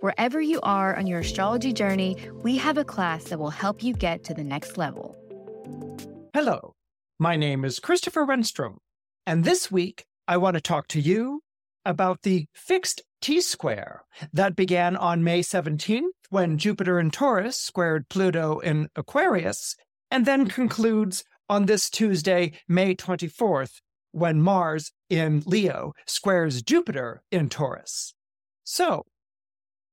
Wherever you are on your astrology journey, we have a class that will help you get to the next level. Hello, my name is Christopher Renstrom, and this week I want to talk to you about the fixed T square that began on May 17th when Jupiter in Taurus squared Pluto in Aquarius, and then concludes on this Tuesday, May 24th, when Mars in Leo squares Jupiter in Taurus. So,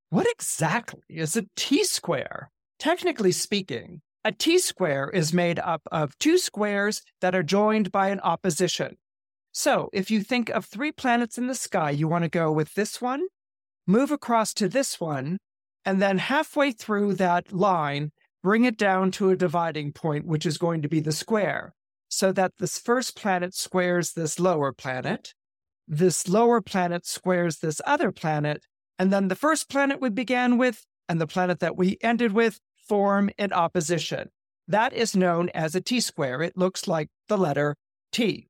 what exactly is a T square? Technically speaking, a T square is made up of two squares that are joined by an opposition. So, if you think of three planets in the sky, you want to go with this one, move across to this one, and then halfway through that line, bring it down to a dividing point, which is going to be the square, so that this first planet squares this lower planet, this lower planet squares this other planet, and then the first planet we began with and the planet that we ended with form in opposition. That is known as a T square. It looks like the letter T.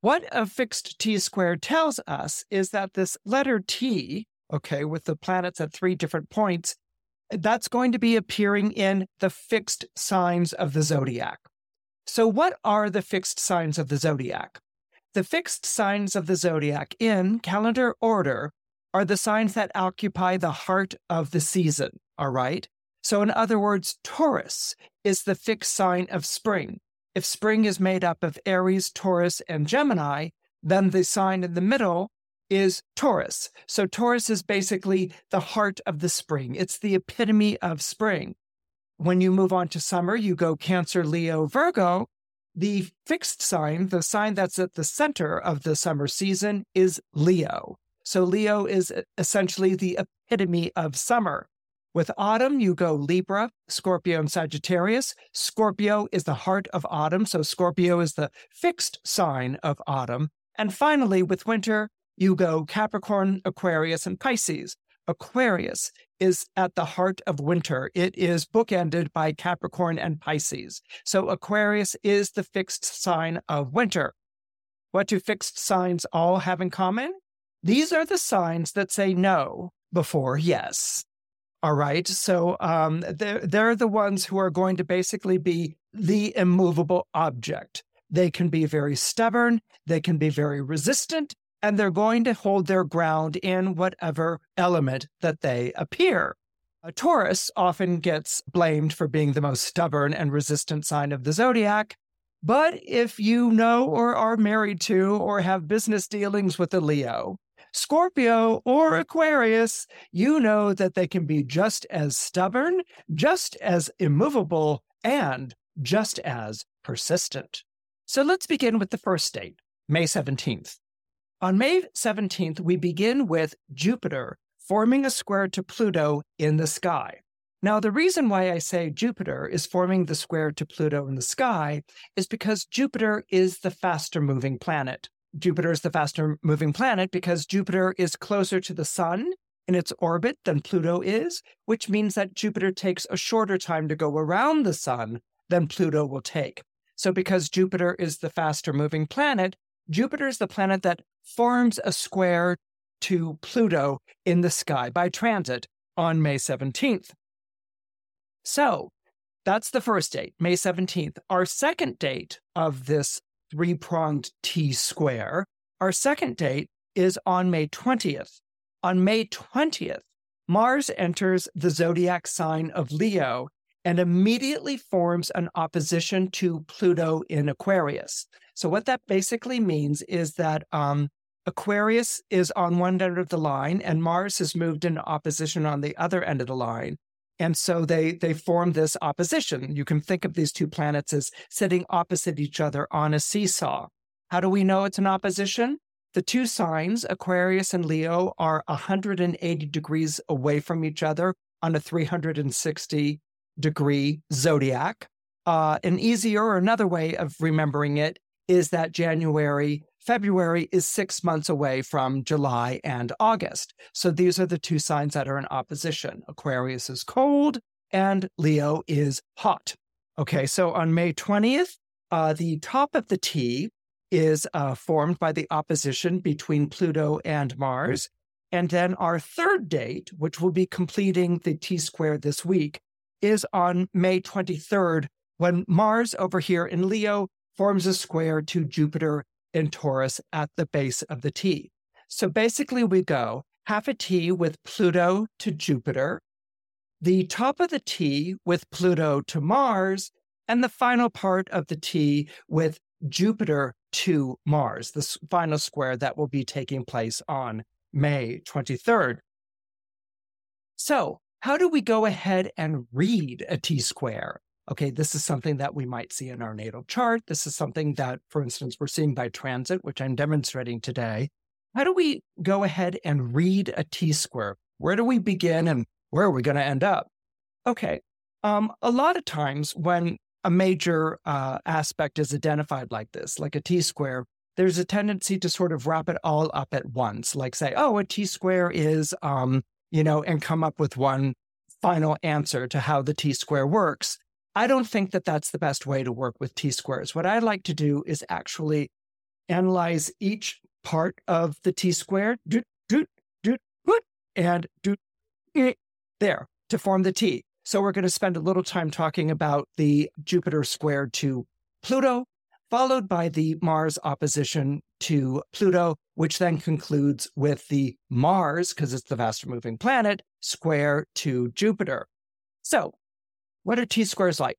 What a fixed T square tells us is that this letter T, okay, with the planets at three different points, that's going to be appearing in the fixed signs of the zodiac. So, what are the fixed signs of the zodiac? The fixed signs of the zodiac in calendar order are the signs that occupy the heart of the season, all right? So, in other words, Taurus is the fixed sign of spring. If spring is made up of Aries, Taurus, and Gemini, then the sign in the middle is Taurus. So, Taurus is basically the heart of the spring, it's the epitome of spring. When you move on to summer, you go Cancer, Leo, Virgo. The fixed sign, the sign that's at the center of the summer season, is Leo. So Leo is essentially the epitome of summer. With autumn, you go Libra, Scorpio, and Sagittarius. Scorpio is the heart of autumn, so Scorpio is the fixed sign of autumn. And finally, with winter, you go Capricorn, Aquarius, and Pisces. Aquarius is at the heart of winter. It is bookended by Capricorn and Pisces. So Aquarius is the fixed sign of winter. What do fixed signs all have in common? These are the signs that say no before yes. All right. So um, they're, they're the ones who are going to basically be the immovable object. They can be very stubborn, they can be very resistant, and they're going to hold their ground in whatever element that they appear. A Taurus often gets blamed for being the most stubborn and resistant sign of the zodiac. But if you know or are married to or have business dealings with a Leo, Scorpio or Aquarius, you know that they can be just as stubborn, just as immovable, and just as persistent. So let's begin with the first date, May 17th. On May 17th, we begin with Jupiter forming a square to Pluto in the sky. Now, the reason why I say Jupiter is forming the square to Pluto in the sky is because Jupiter is the faster moving planet. Jupiter is the faster moving planet because Jupiter is closer to the sun in its orbit than Pluto is, which means that Jupiter takes a shorter time to go around the sun than Pluto will take. So, because Jupiter is the faster moving planet, Jupiter is the planet that forms a square to Pluto in the sky by transit on May 17th. So, that's the first date, May 17th. Our second date of this three pronged T square. Our second date is on May 20th. On May 20th, Mars enters the zodiac sign of Leo and immediately forms an opposition to Pluto in Aquarius. So, what that basically means is that um, Aquarius is on one end of the line and Mars has moved into opposition on the other end of the line. And so they they form this opposition. You can think of these two planets as sitting opposite each other on a seesaw. How do we know it's an opposition? the two signs, Aquarius and Leo, are 180 degrees away from each other on a 360 degree zodiac. Uh, an easier or another way of remembering it is that January, February is six months away from July and August. So these are the two signs that are in opposition. Aquarius is cold and Leo is hot. Okay, so on May 20th, uh, the top of the T is uh, formed by the opposition between Pluto and Mars. And then our third date, which will be completing the T square this week, is on May 23rd, when Mars over here in Leo forms a square to Jupiter in Taurus at the base of the T. So basically, we go half a T with Pluto to Jupiter, the top of the T with Pluto to Mars, and the final part of the T with Jupiter to Mars, the final square that will be taking place on May 23rd. So, how do we go ahead and read a T square? Okay, this is something that we might see in our natal chart. This is something that, for instance, we're seeing by transit, which I'm demonstrating today. How do we go ahead and read a T square? Where do we begin and where are we going to end up? Okay, um, a lot of times when a major uh, aspect is identified like this, like a T square, there's a tendency to sort of wrap it all up at once, like say, oh, a T square is, um, you know, and come up with one final answer to how the T square works. I don't think that that's the best way to work with T squares. What I like to do is actually analyze each part of the T square, do, do, do, and do, eh, there to form the T. So we're going to spend a little time talking about the Jupiter square to Pluto, followed by the Mars opposition to Pluto, which then concludes with the Mars, because it's the faster moving planet, square to Jupiter. So, what are T squares like?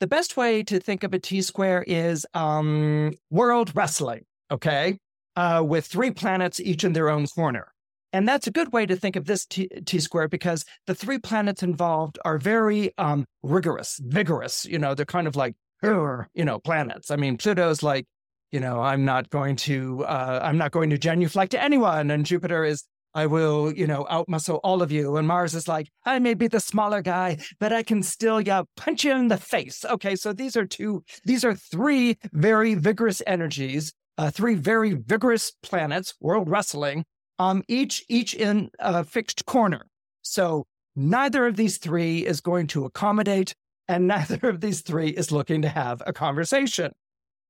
The best way to think of a T square is um, world wrestling, okay? Uh, with three planets each in their own corner. And that's a good way to think of this T, square because the three planets involved are very um, rigorous, vigorous. You know, they're kind of like, you know, planets. I mean, Pluto's like, you know, I'm not going to, uh, I'm not going to genuflect to anyone. And Jupiter is, I will, you know, outmuscle all of you. And Mars is like, I may be the smaller guy, but I can still, yeah, punch you in the face. Okay. So these are two, these are three very vigorous energies, uh, three very vigorous planets, world wrestling, um, each each in a fixed corner. So neither of these three is going to accommodate, and neither of these three is looking to have a conversation.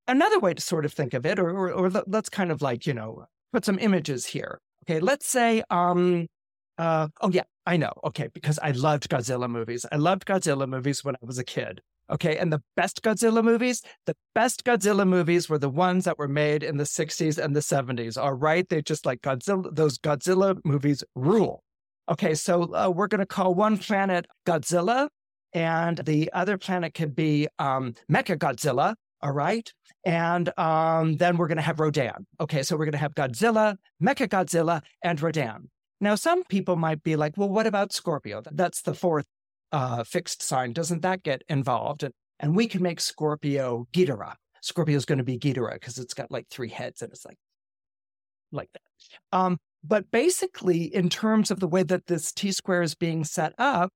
Another way to sort of think of it, or, or, or let's kind of like you know put some images here. Okay, let's say um, uh, oh yeah, I know. Okay, because I loved Godzilla movies. I loved Godzilla movies when I was a kid. Okay. And the best Godzilla movies, the best Godzilla movies were the ones that were made in the 60s and the 70s. All right. They just like Godzilla, those Godzilla movies rule. Okay. So uh, we're going to call one planet Godzilla and the other planet could be um, Mecha Godzilla. All right. And um, then we're going to have Rodan. Okay. So we're going to have Godzilla, Mecha Godzilla, and Rodan. Now, some people might be like, well, what about Scorpio? That's the fourth uh, fixed sign, doesn't that get involved? And, and we can make Scorpio Ghidorah. Scorpio is going to be Ghidorah because it's got like three heads and it's like like that. Um, but basically, in terms of the way that this T square is being set up,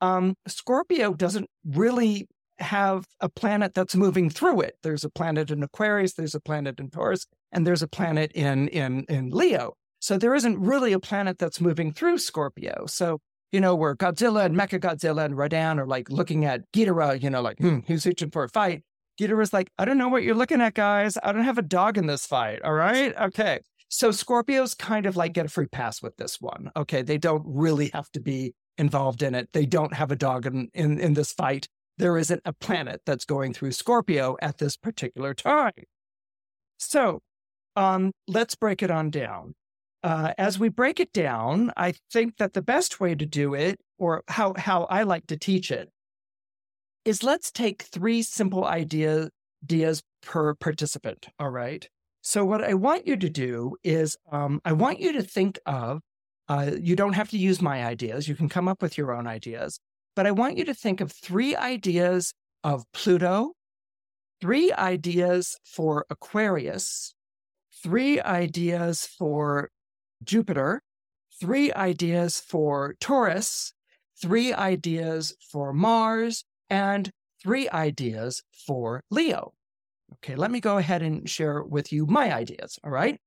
um, Scorpio doesn't really have a planet that's moving through it. There's a planet in Aquarius, there's a planet in Taurus, and there's a planet in in in Leo. So there isn't really a planet that's moving through Scorpio. So you know, where Godzilla and Mecha Godzilla and Rodan are like looking at Ghidorah, you know, like, hmm, who's reaching for a fight? Ghidorah's like, I don't know what you're looking at, guys. I don't have a dog in this fight. All right. Okay. So Scorpios kind of like get a free pass with this one. Okay. They don't really have to be involved in it. They don't have a dog in, in, in this fight. There isn't a planet that's going through Scorpio at this particular time. So um, let's break it on down uh, as we break it down, I think that the best way to do it, or how, how I like to teach it, is let's take three simple idea, ideas per participant. All right. So, what I want you to do is um, I want you to think of, uh, you don't have to use my ideas, you can come up with your own ideas, but I want you to think of three ideas of Pluto, three ideas for Aquarius, three ideas for Jupiter, three ideas for Taurus, three ideas for Mars, and three ideas for Leo. Okay, let me go ahead and share with you my ideas. All right.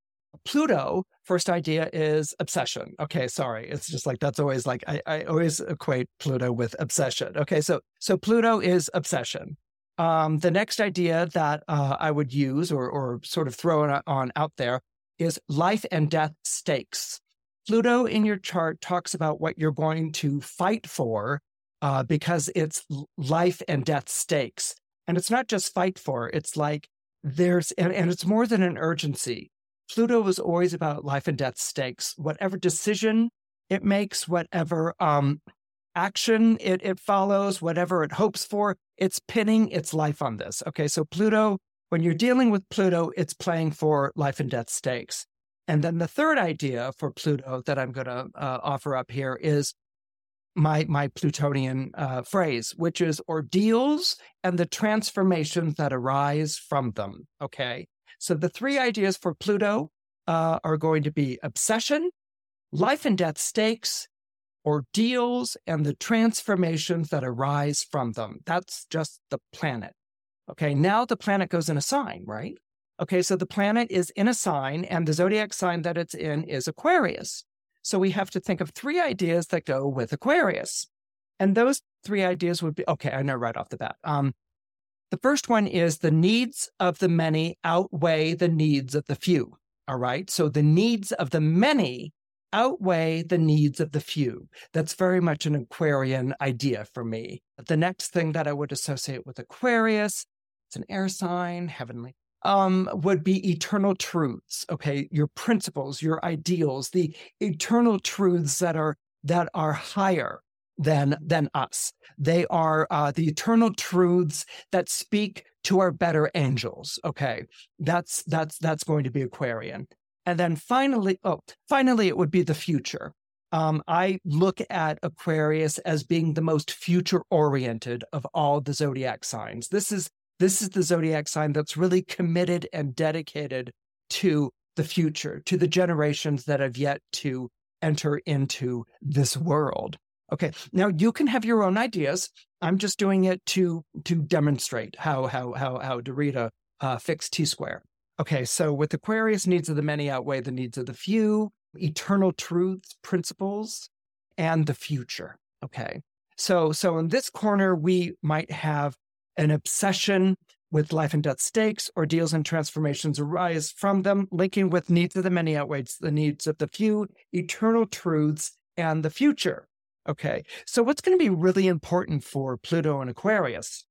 Pluto, first idea is obsession. Okay, sorry. It's just like that's always like I, I always equate Pluto with obsession. Okay, so so Pluto is obsession. Um, the next idea that uh, I would use or or sort of throw on, on out there is life and death stakes. Pluto in your chart talks about what you're going to fight for uh, because it's life and death stakes. And it's not just fight for, it's like there's, and, and it's more than an urgency. Pluto is always about life and death stakes. Whatever decision it makes, whatever um, action it, it follows, whatever it hopes for, it's pinning its life on this. Okay, so Pluto, when you're dealing with Pluto, it's playing for life and death stakes. And then the third idea for Pluto that I'm going to uh, offer up here is my my Plutonian uh, phrase, which is ordeals and the transformations that arise from them. Okay, so the three ideas for Pluto uh, are going to be obsession, life and death stakes, ordeals, and the transformations that arise from them. That's just the planet. Okay, now the planet goes in a sign, right? Okay, so the planet is in a sign, and the zodiac sign that it's in is Aquarius. So we have to think of three ideas that go with Aquarius. And those three ideas would be okay, I know right off the bat. Um, the first one is the needs of the many outweigh the needs of the few. All right. So the needs of the many outweigh the needs of the few. That's very much an Aquarian idea for me. The next thing that I would associate with Aquarius, it's an air sign, heavenly um, would be eternal truths. Okay, your principles, your ideals, the eternal truths that are that are higher than than us. They are uh, the eternal truths that speak to our better angels. Okay, that's that's that's going to be Aquarian. And then finally, oh, finally, it would be the future. Um, I look at Aquarius as being the most future oriented of all the zodiac signs. This is this is the zodiac sign that's really committed and dedicated to the future, to the generations that have yet to enter into this world. Okay, now you can have your own ideas. I'm just doing it to to demonstrate how how how how to read a uh, fixed T square. Okay, so with Aquarius, needs of the many outweigh the needs of the few, eternal truths, principles, and the future. Okay, so so in this corner we might have an obsession with life and death stakes, ordeals and transformations arise from them, linking with needs of the many outweighs the needs of the few, eternal truths, and the future. Okay, so what's going to be really important for Pluto and Aquarius?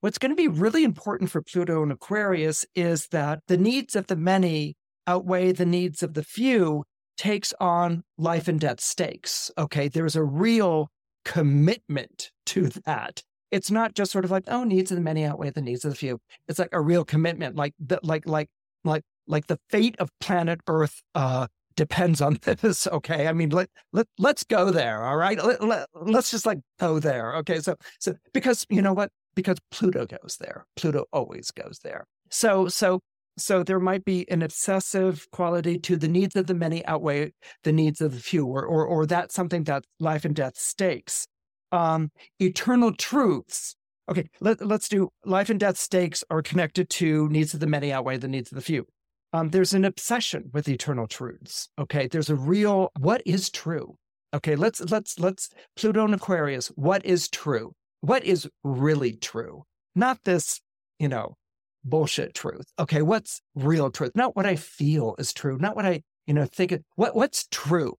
What's going to be really important for Pluto and Aquarius is that the needs of the many outweigh the needs of the few takes on life and death stakes. Okay, there's a real commitment to that it's not just sort of like, oh, needs of the many outweigh the needs of the few. It's like a real commitment, like the, like like like like the fate of planet Earth uh, depends on this. Okay, I mean, let let let's go there. All right, let, let, let's just like go there. Okay, so so because you know what? Because Pluto goes there. Pluto always goes there. So so so there might be an obsessive quality to the needs of the many outweigh the needs of the few, or or, or that's something that life and death stakes um, eternal truths. Okay, let, us do life and death stakes are connected to needs of the many outweigh the needs of the few. Um, there's an obsession with eternal truths. Okay, there's a real what is true. Okay, let's let's let's Pluto and Aquarius. What is true? What is really true? Not this, you know, bullshit truth. Okay, what's real truth? Not what I feel is true. Not what I, you know, think. What what's true?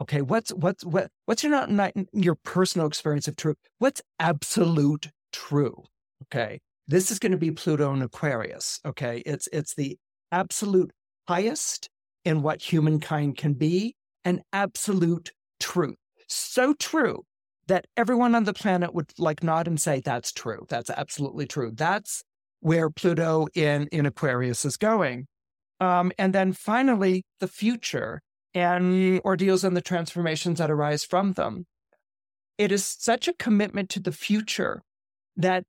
Okay, what's what's what what's your not, not your personal experience of truth? What's absolute true? Okay, this is going to be Pluto and Aquarius. Okay, it's it's the absolute highest in what humankind can be, an absolute truth. So true that everyone on the planet would like nod and say that's true. That's absolutely true. That's where Pluto in in Aquarius is going. Um, and then finally, the future and ordeals and the transformations that arise from them. It is such a commitment to the future that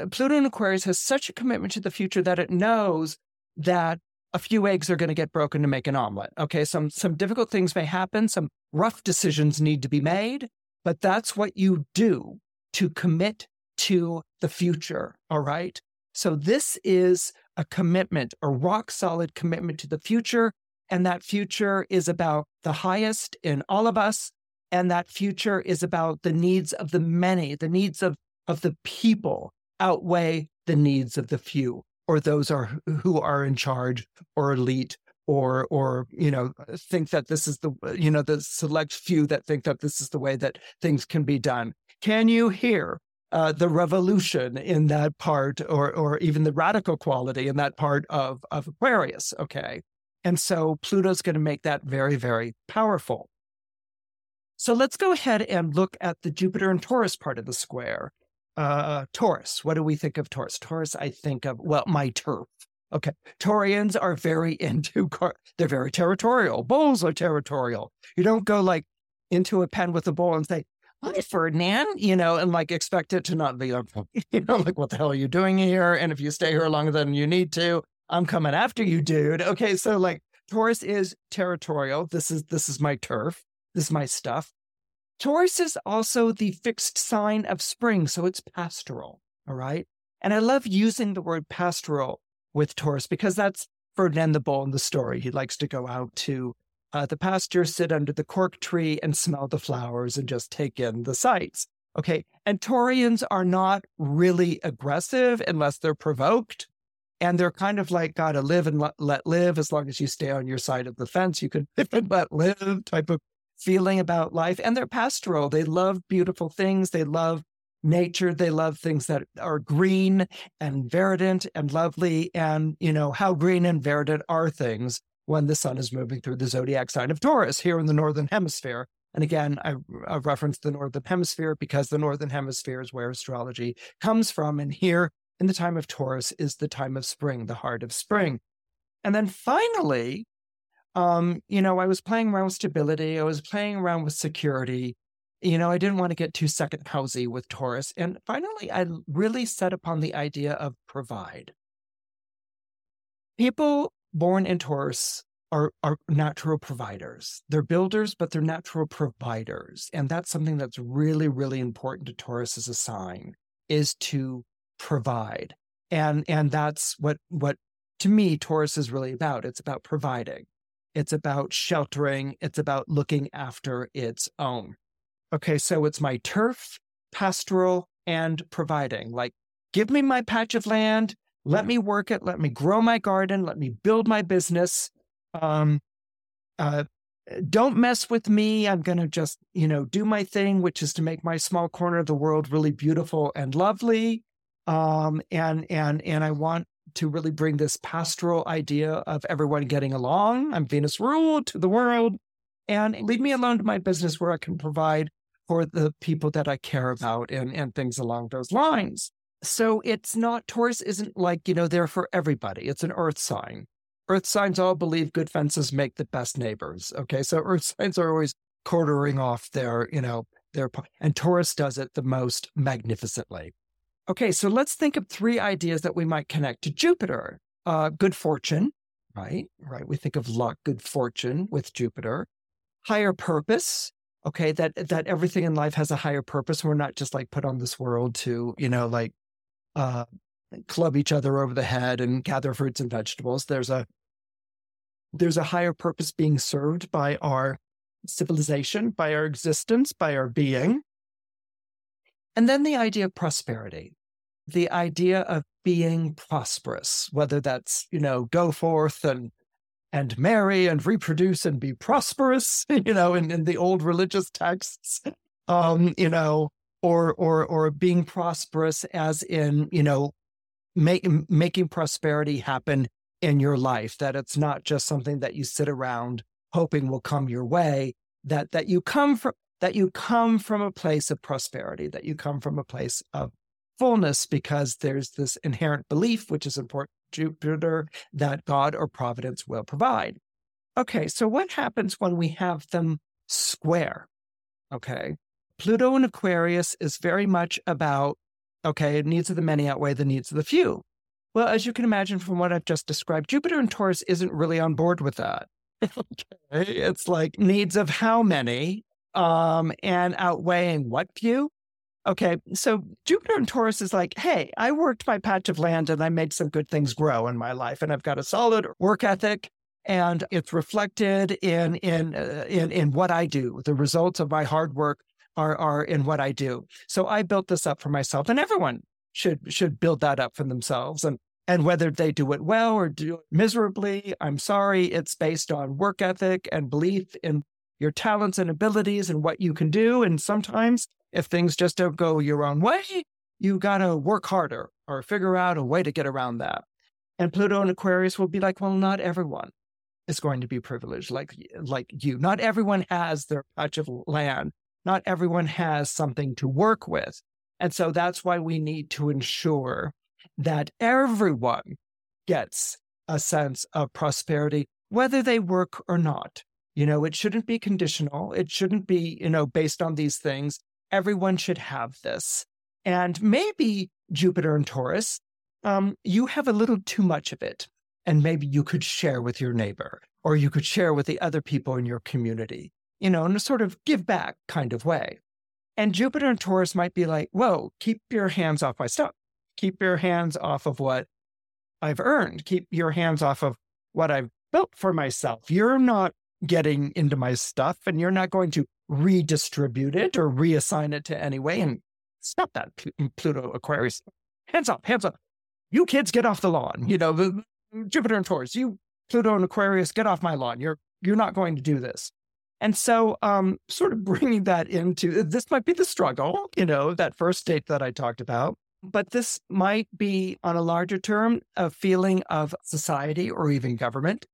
uh, Pluto in Aquarius has such a commitment to the future that it knows that a few eggs are going to get broken to make an omelet. Okay, some some difficult things may happen, some rough decisions need to be made, but that's what you do to commit to the future, all right? So this is a commitment, a rock solid commitment to the future, and that future is about the highest in all of us, and that future is about the needs of the many, the needs of of the people outweigh the needs of the few or those are who are in charge or elite or or you know think that this is the you know the select few that think that this is the way that things can be done. Can you hear uh, the revolution in that part or or even the radical quality in that part of of aquarius? Okay. And so pluto's going to make that very very powerful. So let's go ahead and look at the jupiter and taurus part of the square uh, Taurus. What do we think of Taurus? Taurus, I think of, well, my turf. Okay. Taurians are very into, car- they're very territorial. Bulls are territorial. You don't go like into a pen with a bull and say, Hi, Ferdinand, you know, and like expect it to not be, you know, like, what the hell are you doing here? And if you stay here longer than you need to, I'm coming after you, dude. Okay. So like Taurus is territorial. This is, this is my turf. This is my stuff. Taurus is also the fixed sign of spring, so it's pastoral. All right. And I love using the word pastoral with Taurus because that's Ferdinand the Bull in the story. He likes to go out to uh, the pasture, sit under the cork tree, and smell the flowers and just take in the sights. Okay. And Taurians are not really aggressive unless they're provoked. And they're kind of like, gotta live and let, let live as long as you stay on your side of the fence. You can live and let live type of feeling about life. And they're pastoral. They love beautiful things. They love nature. They love things that are green and verdant and lovely. And, you know, how green and verdant are things when the sun is moving through the zodiac sign of Taurus here in the Northern Hemisphere. And again, I, I referenced the Northern Hemisphere because the Northern Hemisphere is where astrology comes from. And here in the time of Taurus is the time of spring, the heart of spring. And then finally, um, you know, I was playing around with stability. I was playing around with security. You know, I didn't want to get too second housey with Taurus. And finally, I really set upon the idea of provide. People born in Taurus are, are natural providers. They're builders, but they're natural providers. And that's something that's really, really important to Taurus as a sign is to provide. And and that's what what to me Taurus is really about. It's about providing. It's about sheltering. It's about looking after its own. Okay, so it's my turf, pastoral, and providing. Like, give me my patch of land, let me work it, let me grow my garden, let me build my business. Um, uh, don't mess with me. I'm going to just, you know, do my thing, which is to make my small corner of the world really beautiful and lovely. Um, and and and I want to really bring this pastoral idea of everyone getting along. I'm Venus ruled to the world and leave me alone to my business where I can provide for the people that I care about and, and things along those lines. So it's not, Taurus isn't like, you know, there for everybody. It's an earth sign. Earth signs all believe good fences make the best neighbors. Okay. So earth signs are always quartering off their, you know, their, and Taurus does it the most magnificently. Okay, so let's think of three ideas that we might connect to Jupiter. Uh, good fortune, right? Right. We think of luck, good fortune with Jupiter. Higher purpose. Okay, that that everything in life has a higher purpose. We're not just like put on this world to, you know, like uh, club each other over the head and gather fruits and vegetables. There's a there's a higher purpose being served by our civilization, by our existence, by our being. And then the idea of prosperity the idea of being prosperous, whether that's, you know, go forth and and marry and reproduce and be prosperous, you know, in, in the old religious texts, um, you know, or or or being prosperous as in, you know, make, making prosperity happen in your life, that it's not just something that you sit around hoping will come your way, that that you come from that you come from a place of prosperity, that you come from a place of fullness because there's this inherent belief, which is important Jupiter, that God or providence will provide. Okay, so what happens when we have them square? Okay, Pluto in Aquarius is very much about, okay, needs of the many outweigh the needs of the few. Well, as you can imagine from what I've just described, Jupiter and Taurus isn't really on board with that. okay. It's like needs of how many um, and outweighing what view? Okay. So Jupiter and Taurus is like, hey, I worked my patch of land and I made some good things grow in my life. And I've got a solid work ethic and it's reflected in in uh, in in what I do. The results of my hard work are are in what I do. So I built this up for myself, and everyone should should build that up for themselves. And and whether they do it well or do it miserably, I'm sorry, it's based on work ethic and belief in your talents and abilities and what you can do. And sometimes if things just don't go your own way, you gotta work harder or figure out a way to get around that. And Pluto and Aquarius will be like, well, not everyone is going to be privileged like like you. Not everyone has their patch of land. Not everyone has something to work with. And so that's why we need to ensure that everyone gets a sense of prosperity, whether they work or not. You know, it shouldn't be conditional. It shouldn't be, you know, based on these things. Everyone should have this. And maybe Jupiter and Taurus, um, you have a little too much of it. And maybe you could share with your neighbor or you could share with the other people in your community, you know, in a sort of give back kind of way. And Jupiter and Taurus might be like, whoa, keep your hands off my stuff. Keep your hands off of what I've earned. Keep your hands off of what I've built for myself. You're not getting into my stuff and you're not going to redistribute it or reassign it to anyway. And stop that, Pluto Aquarius. Hands up, hands up. You kids get off the lawn. You know, Jupiter and Taurus, you Pluto and Aquarius, get off my lawn. You're you're not going to do this. And so, um, sort of bringing that into this might be the struggle, you know, that first state that I talked about. But this might be, on a larger term, a feeling of society or even government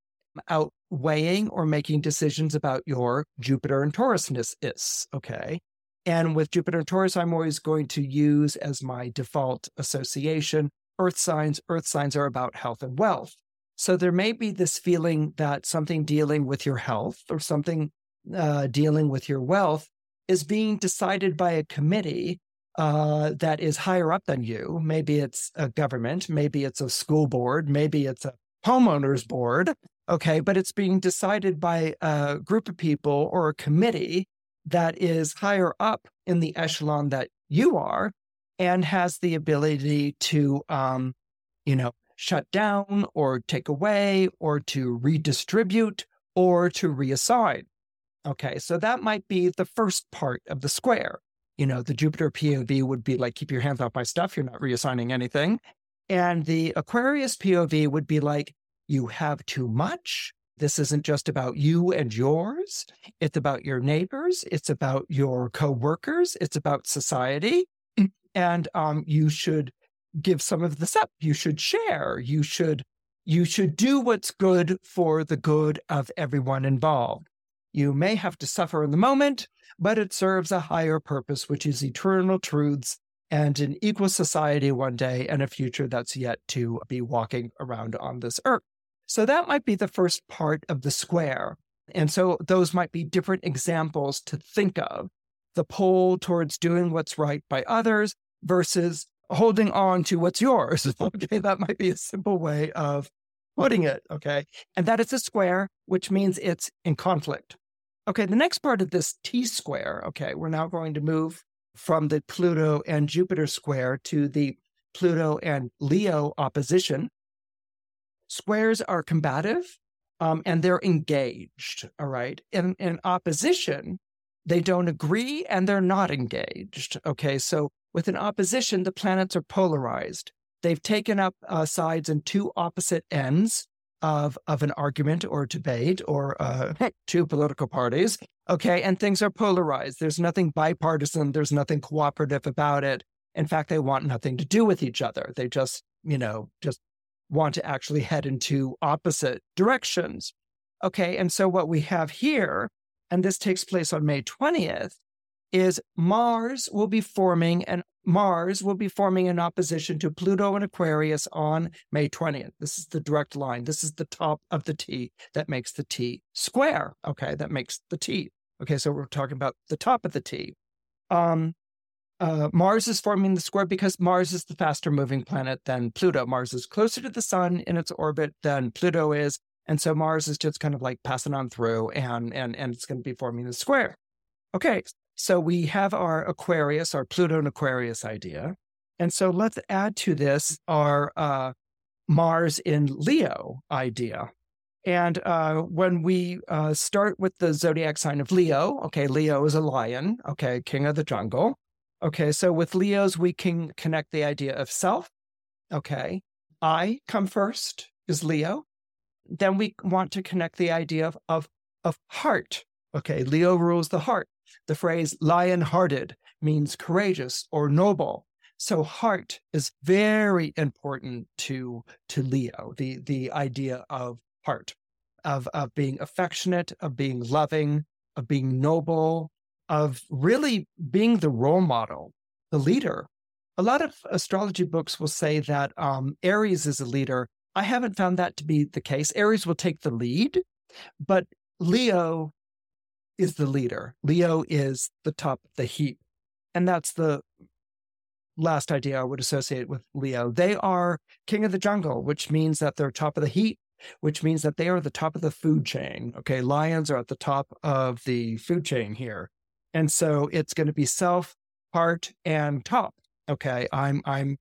outweighing or making decisions about your Jupiter and Taurusness is. Okay. And with Jupiter and Taurus, I'm always going to use as my default association earth signs. Earth signs are about health and wealth. So there may be this feeling that something dealing with your health or something uh, dealing with your wealth is being decided by a committee uh, that is higher up than you. Maybe it's a government, maybe it's a school board, maybe it's a homeowners board. Okay, but it's being decided by a group of people or a committee that is higher up in the echelon that you are and has the ability to, um, you know, shut down or take away or to redistribute or to reassign. Okay, so that might be the first part of the square. You know, the Jupiter POV would be like, keep your hands off my stuff. You're not reassigning anything. And the Aquarius POV would be like, you have too much. This isn't just about you and yours. It's about your neighbors. It's about your coworkers. It's about society. And um, you should give some of this up. You should share. You should you should do what's good for the good of everyone involved. You may have to suffer in the moment, but it serves a higher purpose, which is eternal truths and an equal society one day and a future that's yet to be walking around on this earth. So that might be the first part of the square. And so those might be different examples to think of the pull towards doing what's right by others versus holding on to what's yours. Okay, that might be a simple way of putting it. Okay. And that is a square, which means it's in conflict. Okay, the next part of this T square, okay, we're now going to move from the Pluto and Jupiter square to the Pluto and Leo opposition. Squares are combative um, and they're engaged, all right? In, in opposition, they don't agree and they're not engaged, okay? So with an opposition, the planets are polarized. They've taken up uh, sides in two opposite ends of of an argument or debate or uh, two political parties. Okay, and things are polarized. There's nothing bipartisan. There's nothing cooperative about it. In fact, they want nothing to do with each other. They just, you know, just want to actually head into opposite directions. Okay, and so what we have here, and this takes place on May 20th, is Mars will be forming an Mars will be forming an opposition to Pluto and Aquarius on May 20th. This is the direct line. This is the top of the T that makes the T square. Okay, that makes the T. Okay, so we're talking about the top of the T. Um, uh, Mars is forming the square because Mars is the faster moving planet than Pluto. Mars is closer to the sun in its orbit than Pluto is. And so Mars is just kind of like passing on through and, and, and it's going to be forming the square. Okay. So we have our Aquarius, our Pluto and Aquarius idea. And so let's add to this our uh, Mars in Leo idea. And uh, when we uh, start with the zodiac sign of Leo, okay, Leo is a lion, okay, king of the jungle. Okay, so with Leos, we can connect the idea of self. Okay, I come first is Leo. Then we want to connect the idea of, of, of heart. Okay, Leo rules the heart. The phrase lion hearted means courageous or noble. So heart is very important to, to Leo, the, the idea of heart, of, of being affectionate, of being loving, of being noble, of really being the role model, the leader. A lot of astrology books will say that um, Aries is a leader. I haven't found that to be the case. Aries will take the lead, but Leo is the leader. Leo is the top of the heap. And that's the last idea I would associate with Leo. They are king of the jungle, which means that they're top of the heap, which means that they are the top of the food chain. Okay. Lions are at the top of the food chain here. And so it's going to be self, heart, and top. Okay. I'm, I'm,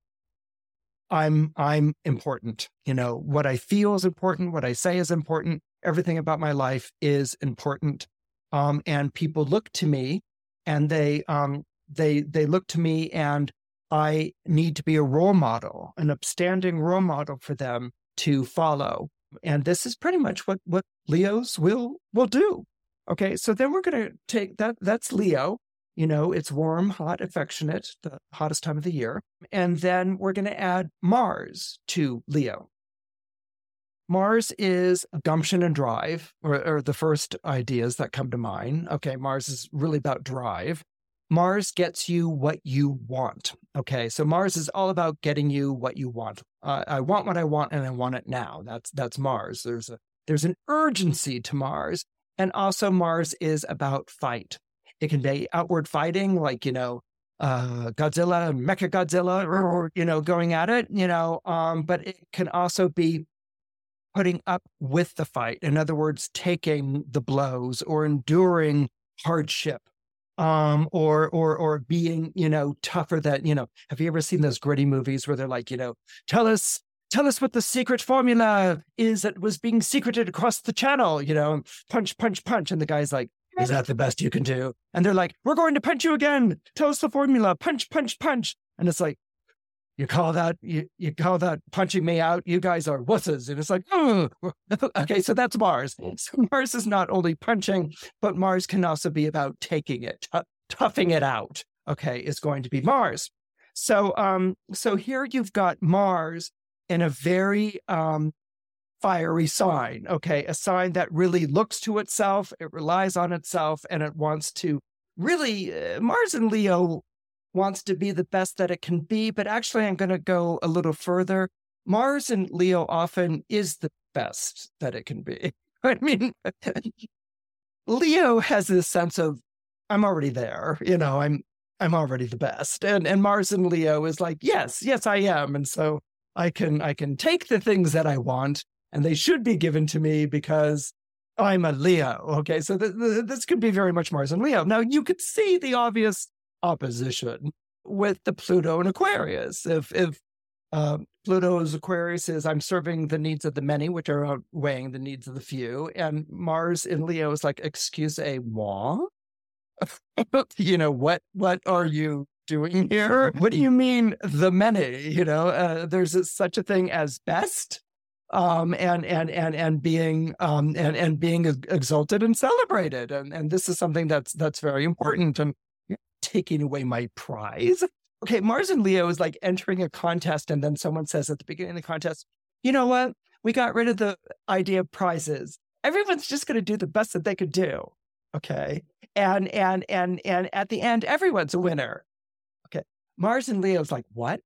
I'm, I'm important. You know, what I feel is important. What I say is important. Everything about my life is important. Um, and people look to me and they, um, they, they look to me and I need to be a role model, an upstanding role model for them to follow. And this is pretty much what, what Leos will, will do. Okay, so then we're going to take that. That's Leo. You know, it's warm, hot, affectionate, the hottest time of the year. And then we're going to add Mars to Leo. Mars is gumption and drive, or, or, the first ideas that come to mind. Okay, Mars is really about drive. Mars gets you what you want. Okay, so Mars is all about getting you what you want. Uh, I want what I want, and I want it now. That's that's Mars. There's a there's an urgency to Mars, and also, Mars is about fight. It can be outward fighting, like, you know, uh, Godzilla Mecha Godzilla, or, you know, going at it, you know, um, but it can also be putting up with the fight. In other words, taking the blows or enduring hardship um or or or being you know tougher than you know have you ever seen those gritty movies where they're like you know tell us tell us what the secret formula is that was being secreted across the channel, you know, punch, punch, punch. And the guy's like, is that the best you can do? And they're like, we're going to punch you again. Tell us the formula. Punch, punch, punch. And it's like, you call that you, you call that punching me out? You guys are wusses. And it's like, oh. okay, so that's Mars. So Mars is not only punching, but Mars can also be about taking it, t- toughing it out. Okay, is going to be Mars. So um, so here you've got Mars in a very um, fiery sign. Okay. A sign that really looks to itself, it relies on itself, and it wants to really, uh, Mars and Leo wants to be the best that it can be. But actually, I'm going to go a little further. Mars and Leo often is the best that it can be. I mean, Leo has this sense of, I'm already there. You know, I'm I'm already the best. And and Mars and Leo is like, yes, yes, I am. And so I can I can take the things that I want and they should be given to me because I'm a Leo. Okay, so th- th- this could be very much Mars and Leo. Now you could see the obvious opposition with the Pluto and Aquarius. If if uh, Pluto's Aquarius is I'm serving the needs of the many, which are outweighing the needs of the few, and Mars in Leo is like, excuse a moi. you know what? What are you doing here? What do you mean the many? You know, uh, there's a, such a thing as best, um, and and and and being um, and and being exalted and celebrated, and and this is something that's that's very important. And taking away my prize. Okay, Mars and Leo is like entering a contest, and then someone says at the beginning of the contest, "You know what? We got rid of the idea of prizes. Everyone's just going to do the best that they could do." Okay. And and and and at the end, everyone's a winner. Mars and Leo's like, what?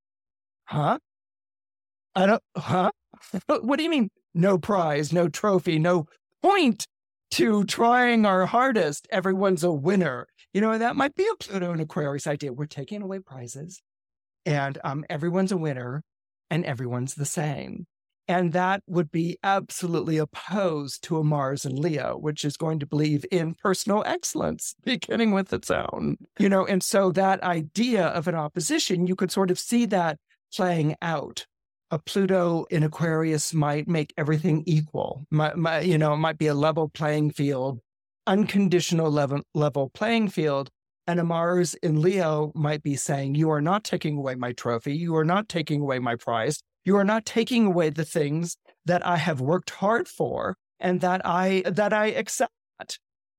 Huh? I don't, huh? what do you mean? No prize, no trophy, no point to trying our hardest. Everyone's a winner. You know, that might be a Pluto and Aquarius idea. We're taking away prizes and um, everyone's a winner and everyone's the same. And that would be absolutely opposed to a Mars and Leo, which is going to believe in personal excellence, beginning with its own. You know, and so that idea of an opposition, you could sort of see that playing out. A Pluto in Aquarius might make everything equal. My, my, you know, it might be a level playing field, unconditional level, level playing field. And a Mars in Leo might be saying, You are not taking away my trophy. You are not taking away my prize. You are not taking away the things that I have worked hard for and that I that I accept.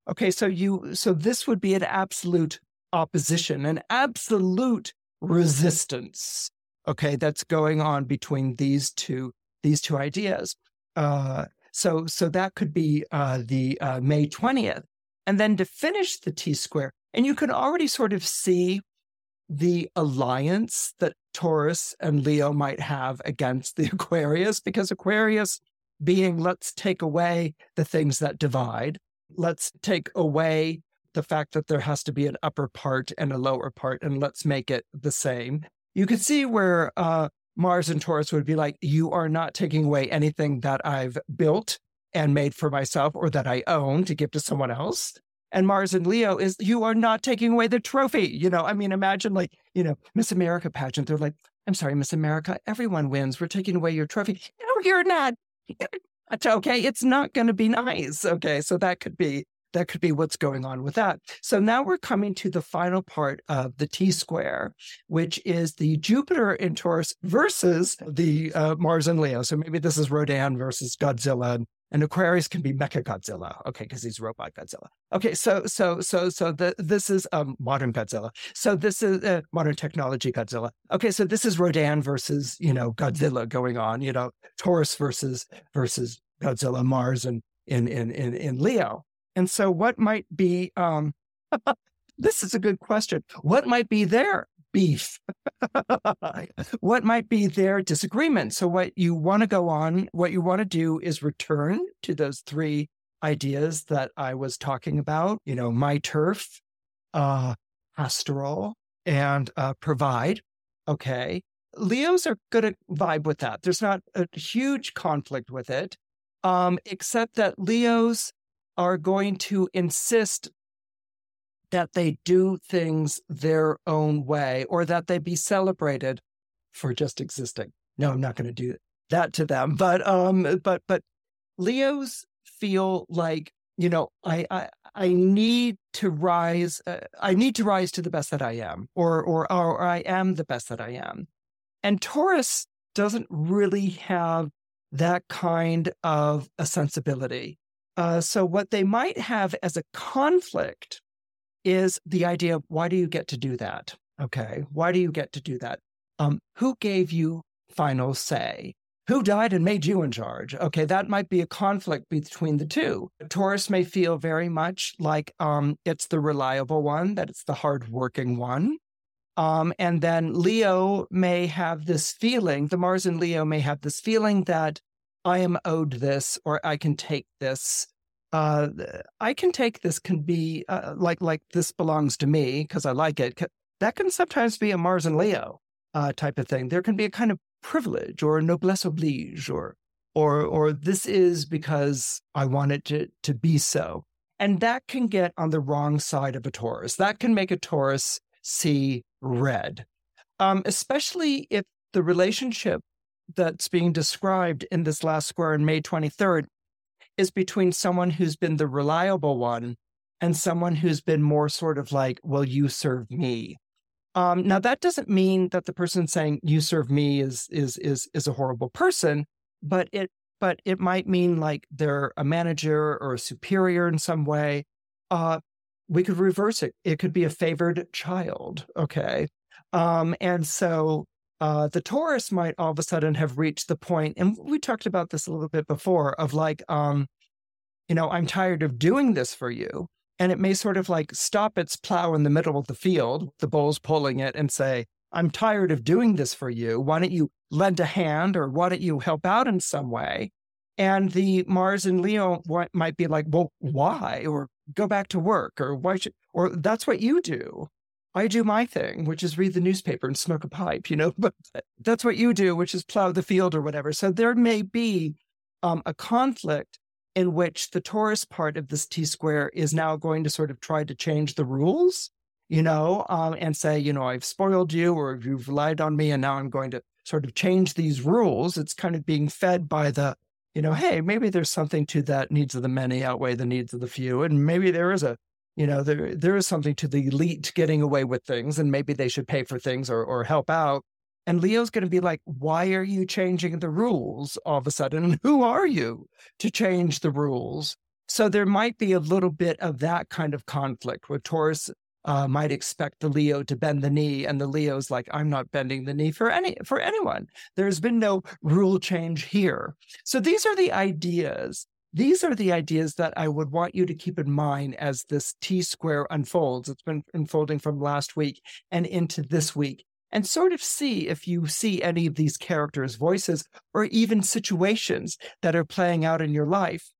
Okay, so you so this would be an absolute opposition, an absolute resistance. Okay, that's going on between these two these two ideas. Uh, so so that could be uh, the uh, May twentieth, and then to finish the T square, and you can already sort of see the alliance that Taurus and Leo might have against the Aquarius, because Aquarius being let's take away the things that divide, let's take away the fact that there has to be an upper part and a lower part, and let's make it the same. You could see where uh, Mars and Taurus would be like, you are not taking away anything that I've built and made for myself or that I own to give to someone else and Mars and Leo is you are not taking away the trophy. You know, I mean, imagine like, you know, Miss America pageant. They're like, I'm sorry, Miss America, everyone wins. We're taking away your trophy. No, you're not. Okay. It's not going to be nice. Okay. So that could be, that could be what's going on with that. So now we're coming to the final part of the T square, which is the Jupiter in Taurus versus the uh, Mars and Leo. So maybe this is Rodan versus Godzilla Aquarius can be Mecha Godzilla. Okay, because he's robot Godzilla. Okay, so so so so the, this is um, modern Godzilla. So this is uh, modern technology Godzilla. Okay, so this is Rodan versus you know Godzilla going on. You know Taurus versus versus Godzilla, Mars, and in in in in Leo. And so what might be um, this is a good question. What might be there? beef. what might be their disagreement? So, what you want to go on, what you want to do is return to those three ideas that I was talking about, you know, my turf, uh, pastoral, and uh, provide. Okay. Leos are going to vibe with that. There's not a huge conflict with it, um, except that Leos are going to insist that they do things their own way or that they be celebrated for just existing. No, I'm not going to do that to them. But um but but Leos feel like, you know, I I I need to rise uh, I need to rise to the best that I am or or or I am the best that I am. And Taurus doesn't really have that kind of a sensibility. Uh, so, what they might have as a conflict is the idea of why do you get to do that? Okay. Why do you get to do that? Um, who gave you final say? Who died and made you in charge? Okay, that might be a conflict between the two. Taurus may feel very much like um, it's the reliable one, that it's the hardworking one. Um, and then Leo may have this feeling, the Mars and Leo may have this feeling that I am owed this or I can take this uh, I can take this can be uh, like like this belongs to me because I like it. That can sometimes be a Mars and Leo uh, type of thing. There can be a kind of privilege or a noblesse oblige or or or this is because I want it to to be so. And that can get on the wrong side of a Taurus. That can make a Taurus see red, um, especially if the relationship that's being described in this last square on May 23rd is between someone who's been the reliable one and someone who's been more sort of like, well, you serve me. Um, now that doesn't mean that the person saying you serve me is is is is a horrible person, but it but it might mean like they're a manager or a superior in some way. Uh, we could reverse it. It could be a favored child. Okay. Um, and so uh, the Taurus might all of a sudden have reached the point, and we talked about this a little bit before, of like, um, you know, I'm tired of doing this for you. And it may sort of like stop its plow in the middle of the field, the bull's pulling it, and say, I'm tired of doing this for you. Why don't you lend a hand or why don't you help out in some way? And the Mars and Leo might be like, well, why? Or go back to work or why should or that's what you do i do my thing which is read the newspaper and smoke a pipe you know but that's what you do which is plow the field or whatever so there may be um, a conflict in which the taurus part of this t square is now going to sort of try to change the rules you know um, and say you know i've spoiled you or you've relied on me and now i'm going to sort of change these rules it's kind of being fed by the you know, hey, maybe there's something to that needs of the many outweigh the needs of the few. And maybe there is a, you know, there there is something to the elite getting away with things, and maybe they should pay for things or or help out. And Leo's going to be like, why are you changing the rules all of a sudden? And who are you to change the rules? So there might be a little bit of that kind of conflict where Taurus uh, might expect the Leo to bend the knee, and the Leo's like, "I'm not bending the knee for any for anyone." There's been no rule change here. So these are the ideas. These are the ideas that I would want you to keep in mind as this T square unfolds. It's been unfolding from last week and into this week, and sort of see if you see any of these characters' voices or even situations that are playing out in your life.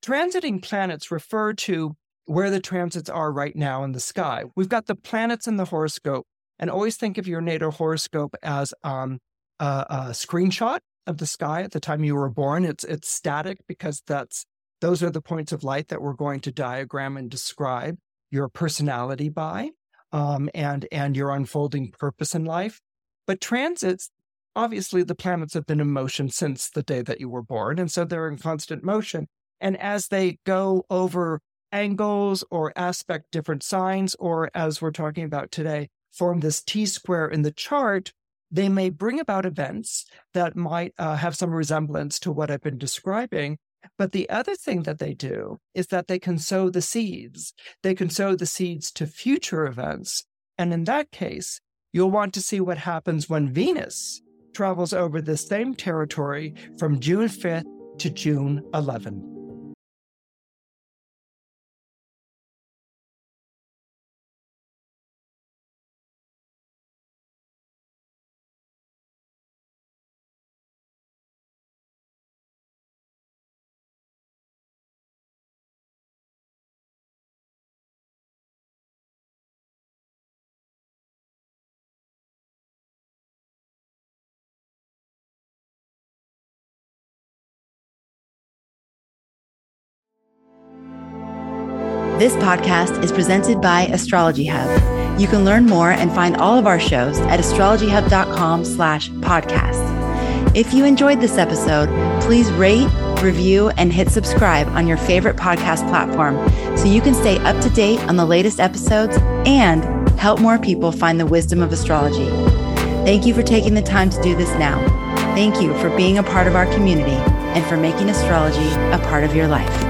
Transiting planets refer to where the transits are right now in the sky. We've got the planets in the horoscope, and always think of your natal horoscope as um, a, a screenshot of the sky at the time you were born. It's it's static because that's those are the points of light that we're going to diagram and describe your personality by, um, and and your unfolding purpose in life. But transits, obviously, the planets have been in motion since the day that you were born, and so they're in constant motion. And as they go over angles or aspect different signs, or as we're talking about today, form this T square in the chart, they may bring about events that might uh, have some resemblance to what I've been describing. But the other thing that they do is that they can sow the seeds. They can sow the seeds to future events. And in that case, you'll want to see what happens when Venus travels over the same territory from June 5th to June 11th. This podcast is presented by Astrology Hub. You can learn more and find all of our shows at astrologyhub.com slash podcast. If you enjoyed this episode, please rate, review, and hit subscribe on your favorite podcast platform so you can stay up to date on the latest episodes and help more people find the wisdom of astrology. Thank you for taking the time to do this now. Thank you for being a part of our community and for making astrology a part of your life.